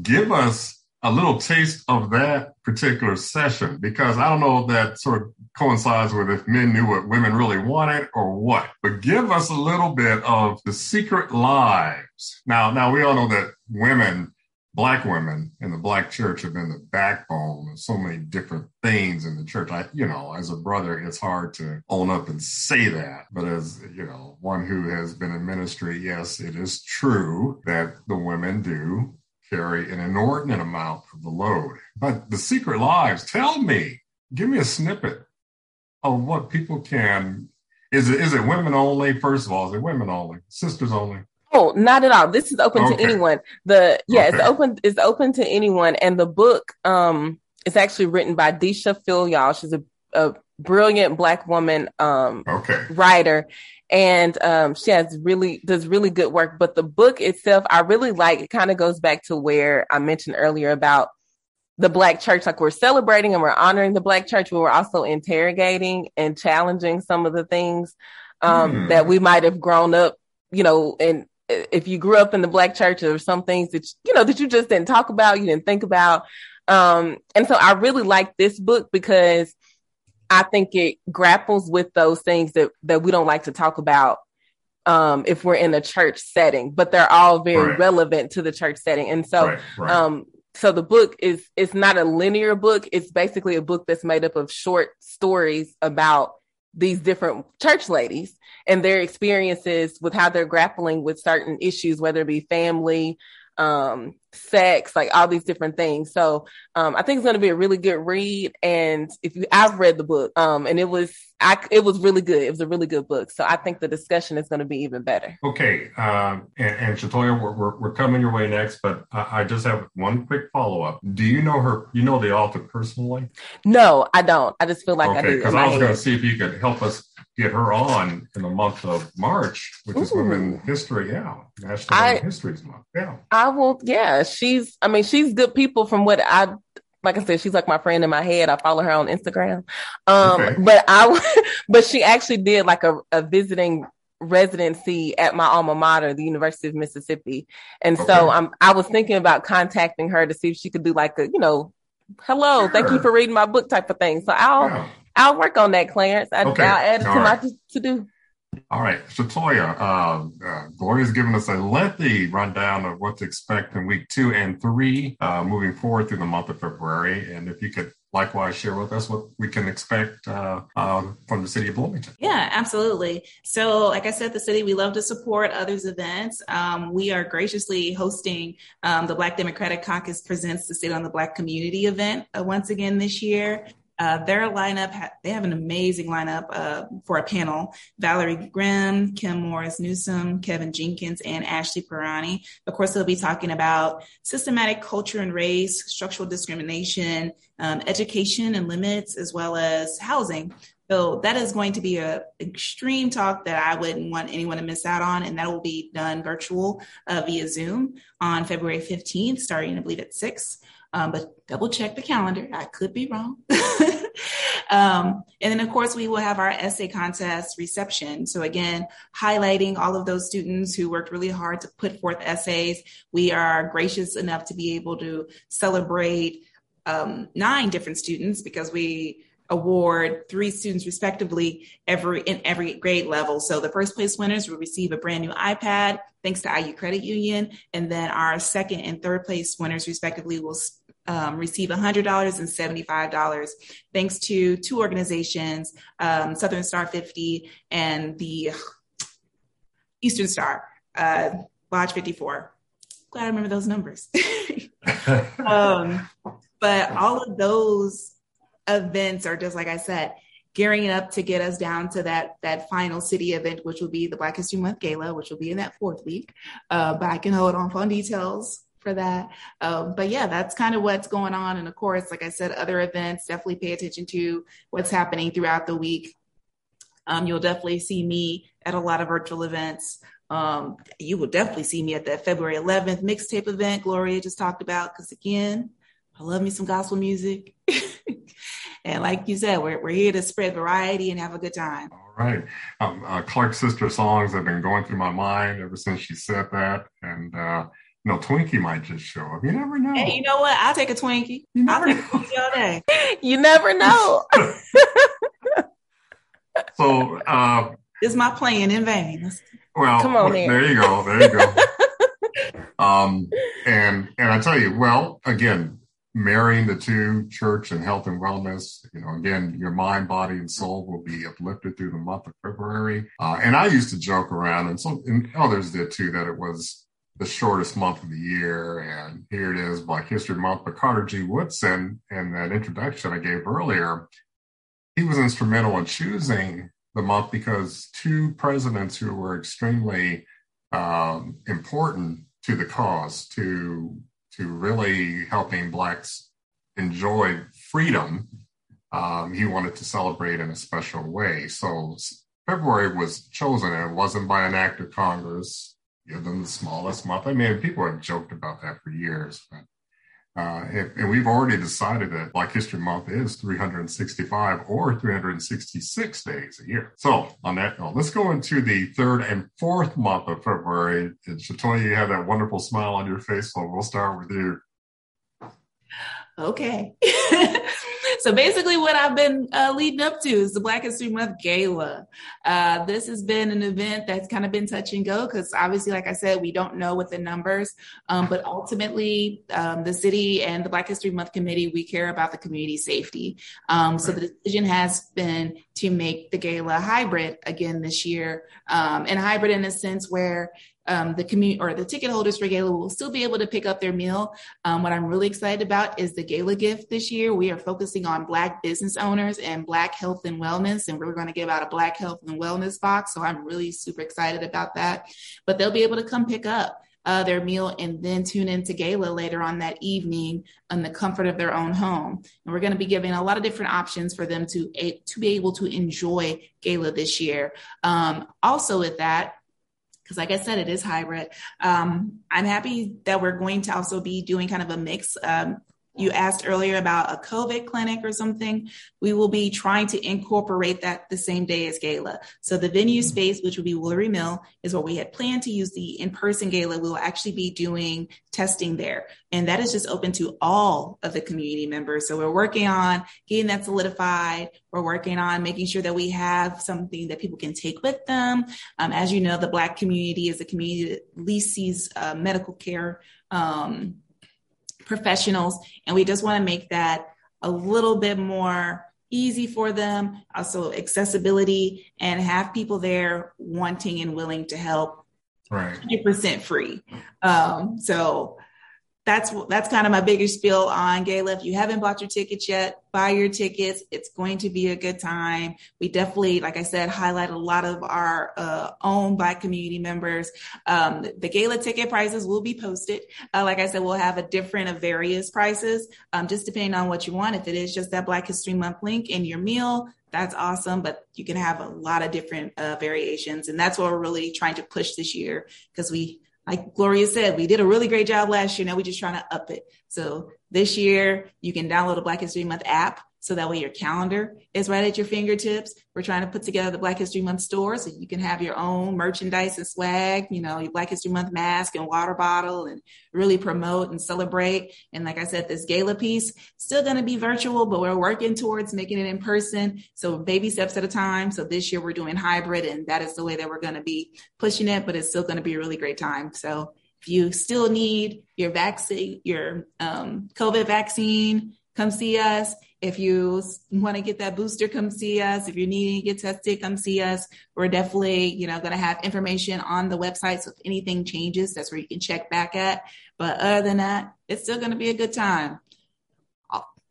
give us a little taste of that particular session because I don't know if that sort of coincides with if men knew what women really wanted or what. But give us a little bit of the secret lives. Now, now we all know that women, black women in the black church have been the backbone of so many different things in the church. I, you know, as a brother, it's hard to own up and say that. But as, you know, one who has been in ministry, yes, it is true that the women do carry an inordinate amount of the load. But the secret lives, tell me, give me a snippet of what people can. Is it is it women only? First of all, is it women only? Sisters only? Oh, not at all. This is open okay. to anyone. The yeah, okay. it's open. It's open to anyone. And the book um is actually written by Deesha Phil She's a, a brilliant black woman um okay. writer and um, she has really does really good work. But the book itself, I really like. It kind of goes back to where I mentioned earlier about the black church. Like we're celebrating and we're honoring the black church, but we're also interrogating and challenging some of the things um, mm. that we might have grown up, you know, and if you grew up in the black church, there were some things that you know that you just didn't talk about, you didn't think about. Um, and so I really like this book because I think it grapples with those things that that we don't like to talk about um, if we're in a church setting, but they're all very right. relevant to the church setting. And so, right, right. um, so the book is it's not a linear book. It's basically a book that's made up of short stories about these different church ladies and their experiences with how they're grappling with certain issues, whether it be family, um, sex, like all these different things. So um, I think it's going to be a really good read. And if you, I've read the book, um, and it was, I, it was really good. It was a really good book. So I think the discussion is going to be even better. Okay, um, and, and Shatoya, we're, we're, we're, coming your way next, but I, I just have one quick follow up. Do you know her? You know the author personally? No, I don't. I just feel like okay, I do. Because I was going to see if you could help us get her on in the month of March, which Ooh. is Women History, yeah, National I, Women History Month. Yeah. I will, yeah. She's, I mean, she's good people from what I, like I said, she's like my friend in my head. I follow her on Instagram. Um, okay. but I, but she actually did like a, a visiting residency at my alma mater, the University of Mississippi. And okay. so I'm, I was thinking about contacting her to see if she could do like a, you know, hello, sure. thank you for reading my book type of thing. So I'll, yeah. I'll work on that, Clarence. I, okay. I'll add it All to right. my to do. All right, Shatoya, uh, uh, Gloria's given us a lengthy rundown of what to expect in week two and three, uh, moving forward through the month of February. And if you could likewise share with us what we can expect uh, uh, from the city of Bloomington. Yeah, absolutely. So, like I said, the city, we love to support others' events. Um, we are graciously hosting um, the Black Democratic Caucus Presents the State on the Black Community event uh, once again this year. Uh, their lineup, ha- they have an amazing lineup uh, for a panel. Valerie Grimm, Kim Morris Newsom, Kevin Jenkins, and Ashley Pirani. Of course, they'll be talking about systematic culture and race, structural discrimination, um, education and limits, as well as housing. So that is going to be a extreme talk that I wouldn't want anyone to miss out on, and that will be done virtual uh, via Zoom on February 15th, starting I believe at six. Um, but double check the calendar. I could be wrong. um, and then, of course, we will have our essay contest reception. So, again, highlighting all of those students who worked really hard to put forth essays. We are gracious enough to be able to celebrate um, nine different students because we award three students respectively every in every grade level. So the first place winners will receive a brand new iPad thanks to IU Credit Union, and then our second and third place winners respectively will um, receive $100 and $75 thanks to two organizations, um, Southern Star 50 and the Eastern Star, uh, Lodge 54. Glad I remember those numbers. um, but all of those events are just like I said, gearing up to get us down to that that final city event, which will be the Black History Month Gala, which will be in that fourth week. Uh, but I can hold on on details for that. Um, but yeah, that's kind of what's going on. And of course, like I said, other events, definitely pay attention to what's happening throughout the week. Um, you'll definitely see me at a lot of virtual events. Um, you will definitely see me at that February 11th mixtape event Gloria just talked about. Because again, I love me some gospel music. and like you said, we're, we're here to spread variety and have a good time. All right. Um, uh, Clark's sister songs have been going through my mind ever since she said that. And, uh, you know, Twinkie might just show up. You never know. Hey, you know what? I'll take a Twinkie. You I'll take a Twinkie all day. You never know. so, uh, is my plan in vain? Well, Come on there you go. There you go. um, and and I tell you, well, again, marrying the two, church and health and wellness. You know, again, your mind, body, and soul will be uplifted through the month of February. Uh, and I used to joke around, and some and others did too, that it was the shortest month of the year. And here it is, Black History Month. But Carter G. Woodson, in that introduction I gave earlier, he was instrumental in choosing the month because two presidents who were extremely um, important to the cause, to to really helping blacks enjoy freedom, um, he wanted to celebrate in a special way. So February was chosen, and it wasn't by an act of Congress. Them the smallest month. I mean, people have joked about that for years, but uh, and, and, we've already decided that Black History Month is 365 or 366 days a year. So, on that note, let's go into the third and fourth month of February. And Shatoya, you have that wonderful smile on your face, so we'll start with you. Okay. so basically, what I've been uh, leading up to is the Black History Month Gala. Uh, this has been an event that's kind of been touch and go because obviously, like I said, we don't know what the numbers, um, but ultimately, um, the city and the Black History Month Committee, we care about the community safety. Um, so the decision has been to make the gala hybrid again this year, um, and hybrid in a sense where um, the community or the ticket holders for gala will still be able to pick up their meal. Um, what I'm really excited about is the gala gift this year. We are focusing on Black business owners and Black health and wellness, and we're going to give out a Black health and wellness box. So I'm really super excited about that. But they'll be able to come pick up. Uh, their meal and then tune into gala later on that evening in the comfort of their own home. And we're going to be giving a lot of different options for them to to be able to enjoy gala this year. Um, also, with that, because like I said, it is hybrid. Um, I'm happy that we're going to also be doing kind of a mix. Um, you asked earlier about a COVID clinic or something. We will be trying to incorporate that the same day as gala. So the venue mm-hmm. space, which will be Woolery Mill, is what we had planned to use the in-person gala. We will actually be doing testing there. And that is just open to all of the community members. So we're working on getting that solidified. We're working on making sure that we have something that people can take with them. Um, as you know, the Black community is a community that least sees uh, medical care um, professionals. And we just want to make that a little bit more easy for them, also accessibility, and have people there wanting and willing to help. Right. 100% free. Um, so that's that's kind of my biggest spiel on Gala. If you haven't bought your tickets yet, buy your tickets. It's going to be a good time. We definitely, like I said, highlight a lot of our uh, own Black community members. Um, the Gala ticket prices will be posted. Uh, like I said, we'll have a different of various prices, um, just depending on what you want. If it is just that Black History Month link in your meal, that's awesome. But you can have a lot of different uh, variations, and that's what we're really trying to push this year because we like Gloria said, we did a really great job last year. Now we're just trying to up it. So this year, you can download a Black History Month app so that way your calendar is right at your fingertips. We're trying to put together the Black History Month store so you can have your own merchandise and swag, you know, your Black History Month mask and water bottle and really promote and celebrate. And like I said, this gala piece still going to be virtual, but we're working towards making it in person. So baby steps at a time. So this year we're doing hybrid and that is the way that we're going to be pushing it, but it's still going to be a really great time. So if you still need your vaccine, your um, COVID vaccine, come see us. If you want to get that booster, come see us. If you're needing to get tested, come see us. We're definitely, you know, going to have information on the website. So if anything changes, that's where you can check back at. But other than that, it's still going to be a good time.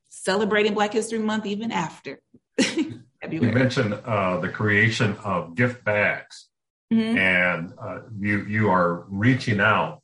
Celebrating Black History Month even after. you mentioned uh, the creation of gift bags, mm-hmm. and uh, you you are reaching out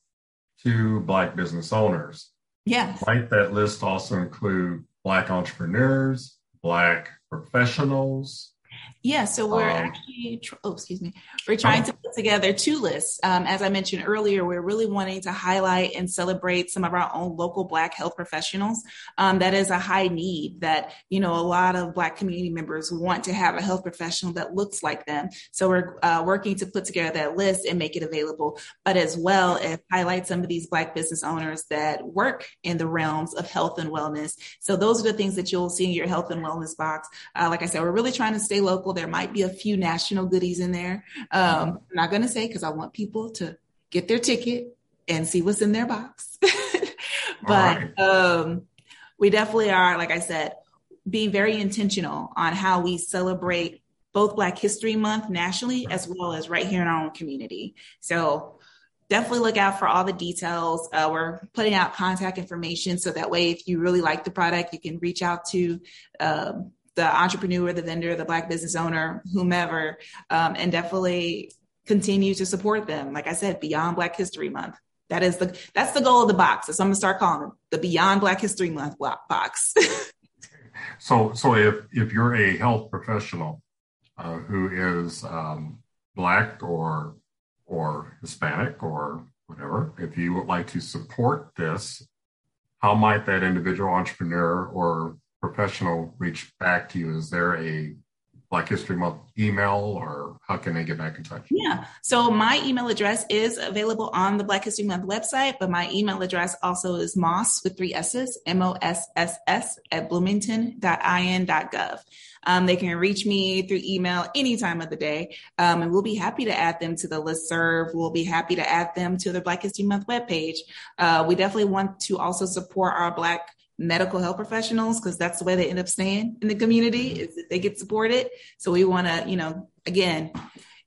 to Black business owners. Yes. Might that list also include Black entrepreneurs, Black professionals, yeah, so we're um, actually, oh, excuse me, we're trying to put together two lists. Um, as I mentioned earlier, we're really wanting to highlight and celebrate some of our own local Black health professionals. Um, that is a high need that, you know, a lot of Black community members want to have a health professional that looks like them. So we're uh, working to put together that list and make it available, but as well as highlight some of these Black business owners that work in the realms of health and wellness. So those are the things that you'll see in your health and wellness box. Uh, like I said, we're really trying to stay local local. There might be a few national goodies in there. Um, I'm not going to say because I want people to get their ticket and see what's in their box. but right. um, we definitely are, like I said, being very intentional on how we celebrate both Black History Month nationally as well as right here in our own community. So definitely look out for all the details. Uh, we're putting out contact information so that way, if you really like the product, you can reach out to um, the entrepreneur, the vendor, the black business owner, whomever, um, and definitely continue to support them. Like I said, beyond Black History Month. That is the that's the goal of the box. So I'm gonna start calling it the Beyond Black History Month box. so so if if you're a health professional uh, who is um, black or or Hispanic or whatever, if you would like to support this, how might that individual entrepreneur or professional reach back to you? Is there a Black History Month email or how can they get back in touch? Yeah. So my email address is available on the Black History Month website, but my email address also is moss with three S's, M O S S S at bloomington.in.gov. Um, they can reach me through email any time of the day, um, and we'll be happy to add them to the list serve. We'll be happy to add them to the Black History Month webpage. Uh, we definitely want to also support our Black medical health professionals because that's the way they end up staying in the community is that they get supported. So we want to, you know, again,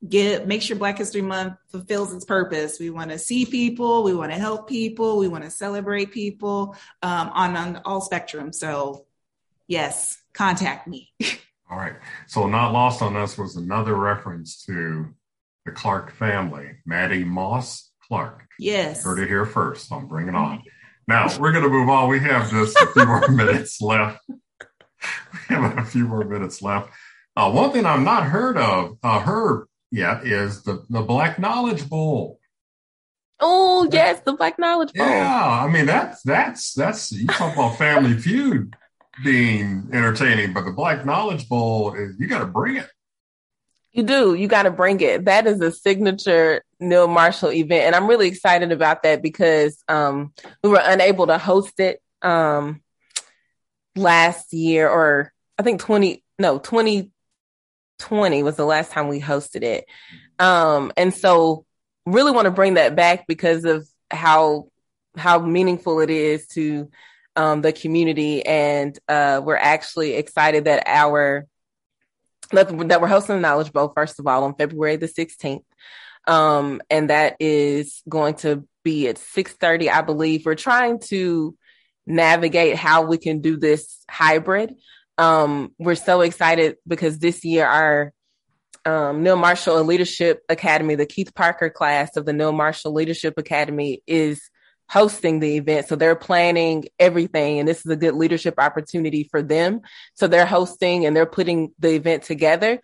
get make sure Black History Month fulfills its purpose. We want to see people, we want to help people, we want to celebrate people um, on on all spectrum. So yes, contact me. all right. So not lost on us was another reference to the Clark family, Mattie Moss Clark. Yes. Heard it here first. So I'm bringing on. Now we're going to move on. We have just a few more minutes left. We have a few more minutes left. Uh, one thing I've not heard of, uh, heard yet, is the the Black Knowledge Bowl. Oh yes, the Black Knowledge Bowl. Yeah, I mean that's that's that's you talk about Family Feud being entertaining, but the Black Knowledge Bowl is you got to bring it. You do. You got to bring it. That is a signature Neal Marshall event. And I'm really excited about that because um, we were unable to host it um, last year, or I think 20, no, 2020 was the last time we hosted it. Um, and so really want to bring that back because of how how meaningful it is to um, the community. And uh, we're actually excited that our that, that we're hosting the Knowledge Bowl, first of all, on February the 16th. Um, and that is going to be at 6:30, I believe. We're trying to navigate how we can do this hybrid. Um, we're so excited because this year our um, Neal Marshall Leadership Academy, the Keith Parker class of the Neal Marshall Leadership Academy, is hosting the event. So they're planning everything, and this is a good leadership opportunity for them. So they're hosting and they're putting the event together.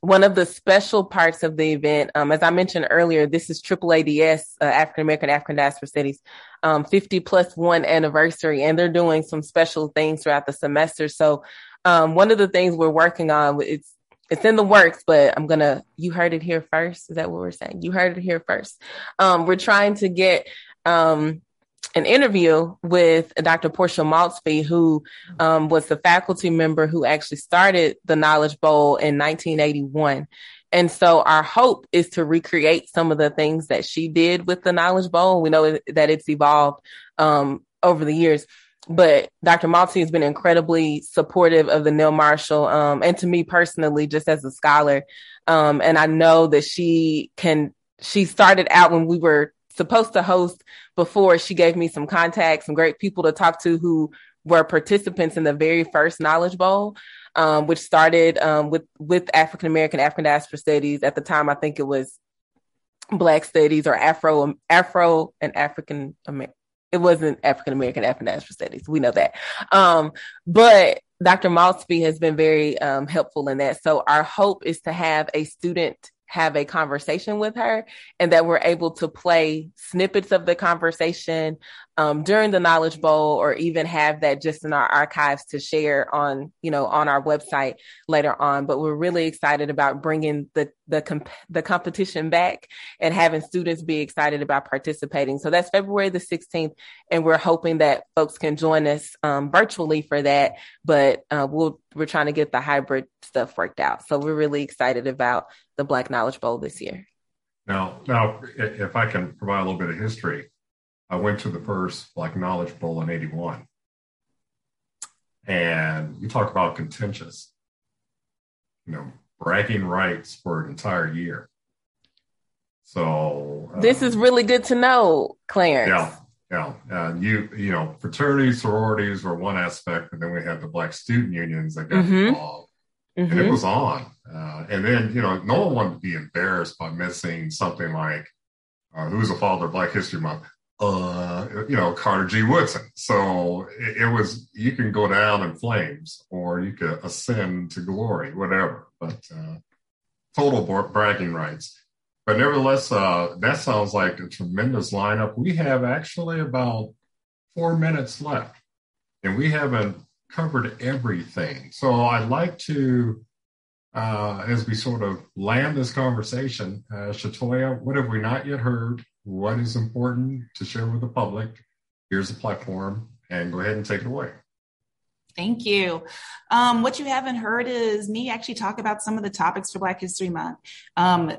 One of the special parts of the event, um, as I mentioned earlier, this is AAADS, uh, African American African Diaspora Studies, um, 50 plus one anniversary, and they're doing some special things throughout the semester. So um, one of the things we're working on, it's it's in the works, but I'm gonna. You heard it here first. Is that what we're saying? You heard it here first. Um, we're trying to get um, an interview with Dr. Portia Maultsby, who um, was the faculty member who actually started the Knowledge Bowl in 1981. And so our hope is to recreate some of the things that she did with the Knowledge Bowl. We know that it's evolved um, over the years. But Dr. Maultsby has been incredibly supportive of the Neal Marshall, um, and to me personally, just as a scholar. Um, and I know that she can, she started out when we were supposed to host before she gave me some contacts, some great people to talk to who were participants in the very first Knowledge Bowl, um, which started um, with with African American African diaspora studies. At the time, I think it was Black studies or Afro Afro and African American. It wasn't African American African diaspora studies. We know that, um, but Dr. Maultsby has been very um, helpful in that. So our hope is to have a student have a conversation with her and that we're able to play snippets of the conversation um, during the knowledge bowl or even have that just in our archives to share on you know on our website later on. But we're really excited about bringing the the comp- the competition back and having students be excited about participating. So that's february the 16th and we're hoping that folks can join us um, virtually for that. But uh, we'll we're trying to get the hybrid stuff worked out. So we're really excited about the Black Knowledge Bowl this year. Now, now, if I can provide a little bit of history, I went to the first Black Knowledge Bowl in '81, and you talk about contentious, you know, bragging rights for an entire year. So uh, this is really good to know, Clarence. Yeah, yeah. And you, you know, fraternities, sororities were one aspect, and then we had the Black student unions that got mm-hmm. involved mm-hmm. and it was on. Uh, and then, you know, no one wanted to be embarrassed by missing something like uh, who's the father of Black History Month? Uh, you know, Carter G. Woodson. So it, it, was, you can go down in flames or you could ascend to glory, whatever. But uh, total bragging rights. But nevertheless, uh, that sounds like a tremendous lineup. We have actually about four minutes left, and we haven't covered everything. So I'd like to, uh, as we sort of land this conversation, uh, Shatoya, what have we not yet heard? What is important to share with the public? Here's the platform, and go ahead and take it away. Thank you. Um, what you haven't heard is me actually talk about some of the topics for Black History Month. Um,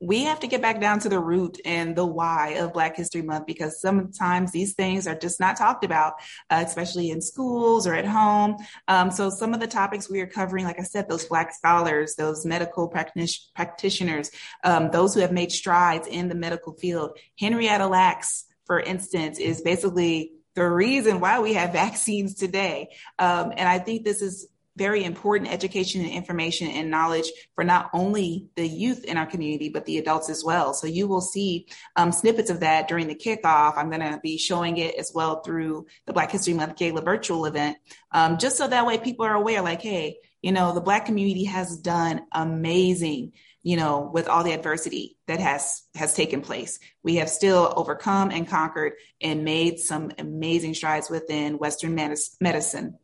we have to get back down to the root and the why of Black History Month because sometimes these things are just not talked about, uh, especially in schools or at home. Um, so, some of the topics we are covering, like I said, those Black scholars, those medical practitioners, um, those who have made strides in the medical field. Henrietta Lacks, for instance, is basically the reason why we have vaccines today. Um, and I think this is very important education and information and knowledge for not only the youth in our community, but the adults as well. So you will see um, snippets of that during the kickoff. I'm going to be showing it as well through the Black History Month Gala virtual event, um, just so that way people are aware like, hey, you know, the Black community has done amazing you know with all the adversity that has has taken place we have still overcome and conquered and made some amazing strides within western medicine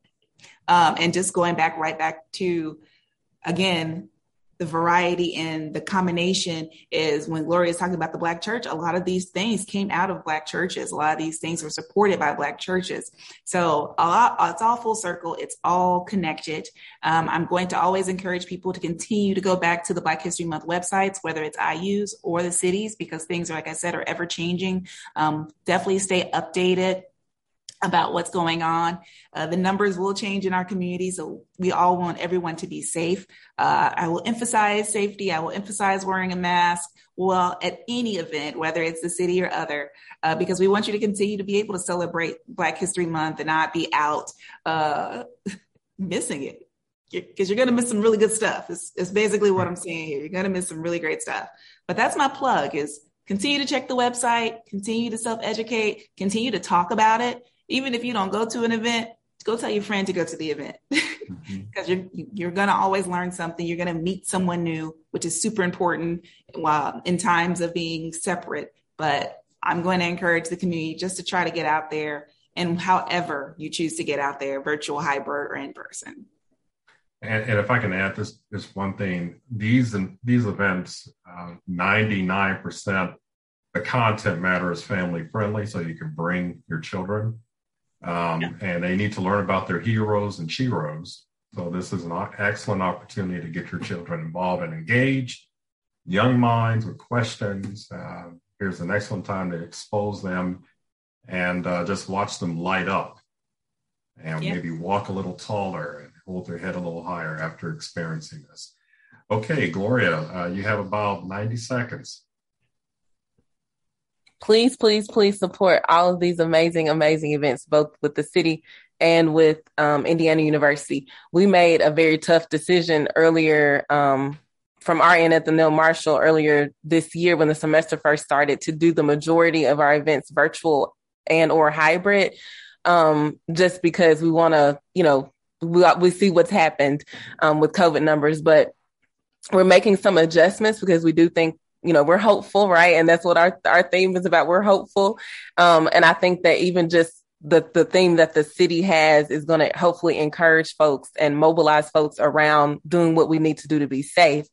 um, and just going back right back to, again, the variety and the combination is when Gloria is talking about the Black church, a lot of these things came out of Black churches. A lot of these things were supported by Black churches. So lot, it's all full circle. It's all connected. Um, I'm going to always encourage people to continue to go back to the Black History Month websites, whether it's IU's or the cities, because things, like I said, are ever changing. Um, definitely stay updated about what's going on. Uh, the numbers will change in our community, so we all want everyone to be safe. Uh, I will emphasize safety. I will emphasize wearing a mask. Well, at any event, whether it's the city or other, uh, because we want you to continue to be able to celebrate Black History Month and not be out uh, missing it. Because you're going to miss some really good stuff. It's, it's basically what I'm saying here. You're going to miss some really great stuff. But that's my plug: is continue to check the website, continue to self educate, continue to talk about it even if you don't go to an event, go tell your friend to go to the event because mm-hmm. you're you're gonna always learn something. You're gonna meet someone new, which is super important while in times of being separate. But I'm going to encourage the community just to try to get out there and however you choose to get out there, virtual, hybrid, or in person. And, and if I can add this this one thing, these these events, uh, ninety nine percent, the content matter is family friendly, so you can bring your children um, yeah. and they need to learn about their heroes and sheroes. So this is an excellent opportunity to get your children involved and engaged. Young minds with questions. Uh, here's an excellent time to expose them and uh, just watch them light up and yeah. maybe walk a little taller and hold their head a little higher after experiencing this. Okay, Gloria, uh, you have about 90 seconds please, please, please support all of these amazing, amazing events, both with the city and with um, Indiana University. We made a very tough decision earlier um, from our end at the Neal Marshall earlier this year when the semester first started to do the majority of our events virtual and or hybrid um, just because we want to, you know, we, we see what's happened um, with COVID numbers, but we're making some adjustments because we do think you know, we're hopeful, right? And that's what our, our theme is about. We're hopeful. Um, and I think that even just the, the theme that the city has is going to hopefully encourage folks and mobilize folks around doing what we need to do to be safe,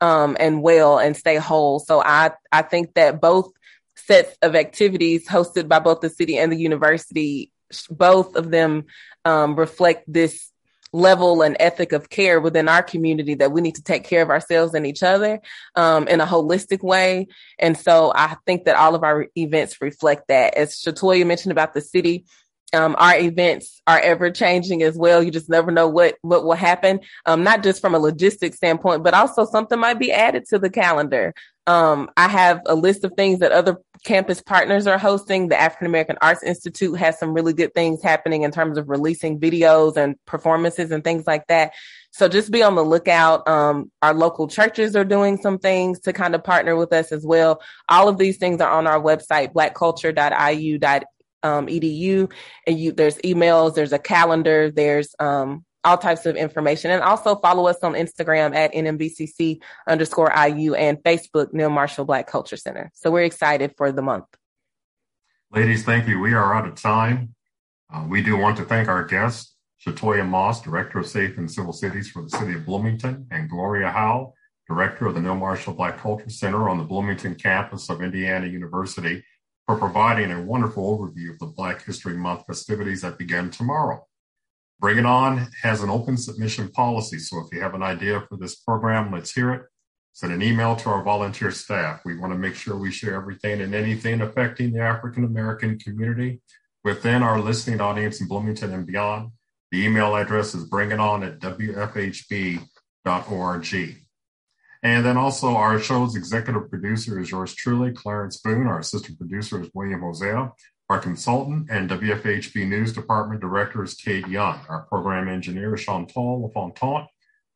um, and well and stay whole. So I, I think that both sets of activities hosted by both the city and the university, both of them, um, reflect this level and ethic of care within our community that we need to take care of ourselves and each other um, in a holistic way. And so I think that all of our events reflect that. As Shatoya mentioned about the city, um, our events are ever changing as well. You just never know what what will happen. Um, not just from a logistics standpoint, but also something might be added to the calendar. Um, I have a list of things that other campus partners are hosting. The African American Arts Institute has some really good things happening in terms of releasing videos and performances and things like that. So just be on the lookout. Um, our local churches are doing some things to kind of partner with us as well. All of these things are on our website, blackculture.iu.edu. Um, and you, there's emails, there's a calendar, there's um, all types of information. And also follow us on Instagram at NMBCC underscore IU and Facebook, Neal Marshall Black Culture Center. So we're excited for the month. Ladies, thank you. We are out of time. Uh, we do want to thank our guests, Shatoya Moss, Director of Safe and Civil Cities for the City of Bloomington, and Gloria Howell, Director of the Neal Marshall Black Culture Center on the Bloomington campus of Indiana University, for providing a wonderful overview of the Black History Month festivities that begin tomorrow. Bring It On has an open submission policy. So if you have an idea for this program, let's hear it. Send an email to our volunteer staff. We want to make sure we share everything and anything affecting the African American community within our listening audience in Bloomington and beyond. The email address is bringiton at wfhb.org. And then also our show's executive producer is yours truly, Clarence Boone. Our assistant producer is William Hosea. Our consultant and WFHB News Department Director is Kate Young. Our program engineer is Chantal LaFontant.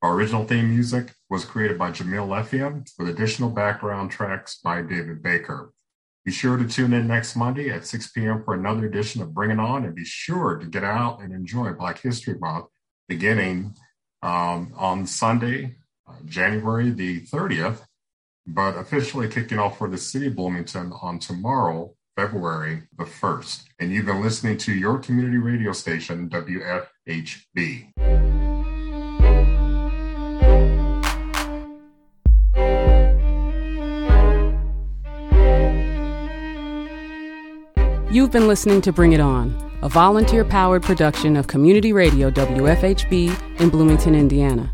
Our original theme music was created by Jamil Lefian with additional background tracks by David Baker. Be sure to tune in next Monday at 6 p.m. for another edition of Bring It On, and be sure to get out and enjoy Black History Month beginning um, on Sunday, uh, January the 30th, but officially kicking off for the city of Bloomington on tomorrow, February the 1st. And you've been listening to your community radio station, WFHB. You've been listening to Bring It On, a volunteer powered production of Community Radio WFHB in Bloomington, Indiana.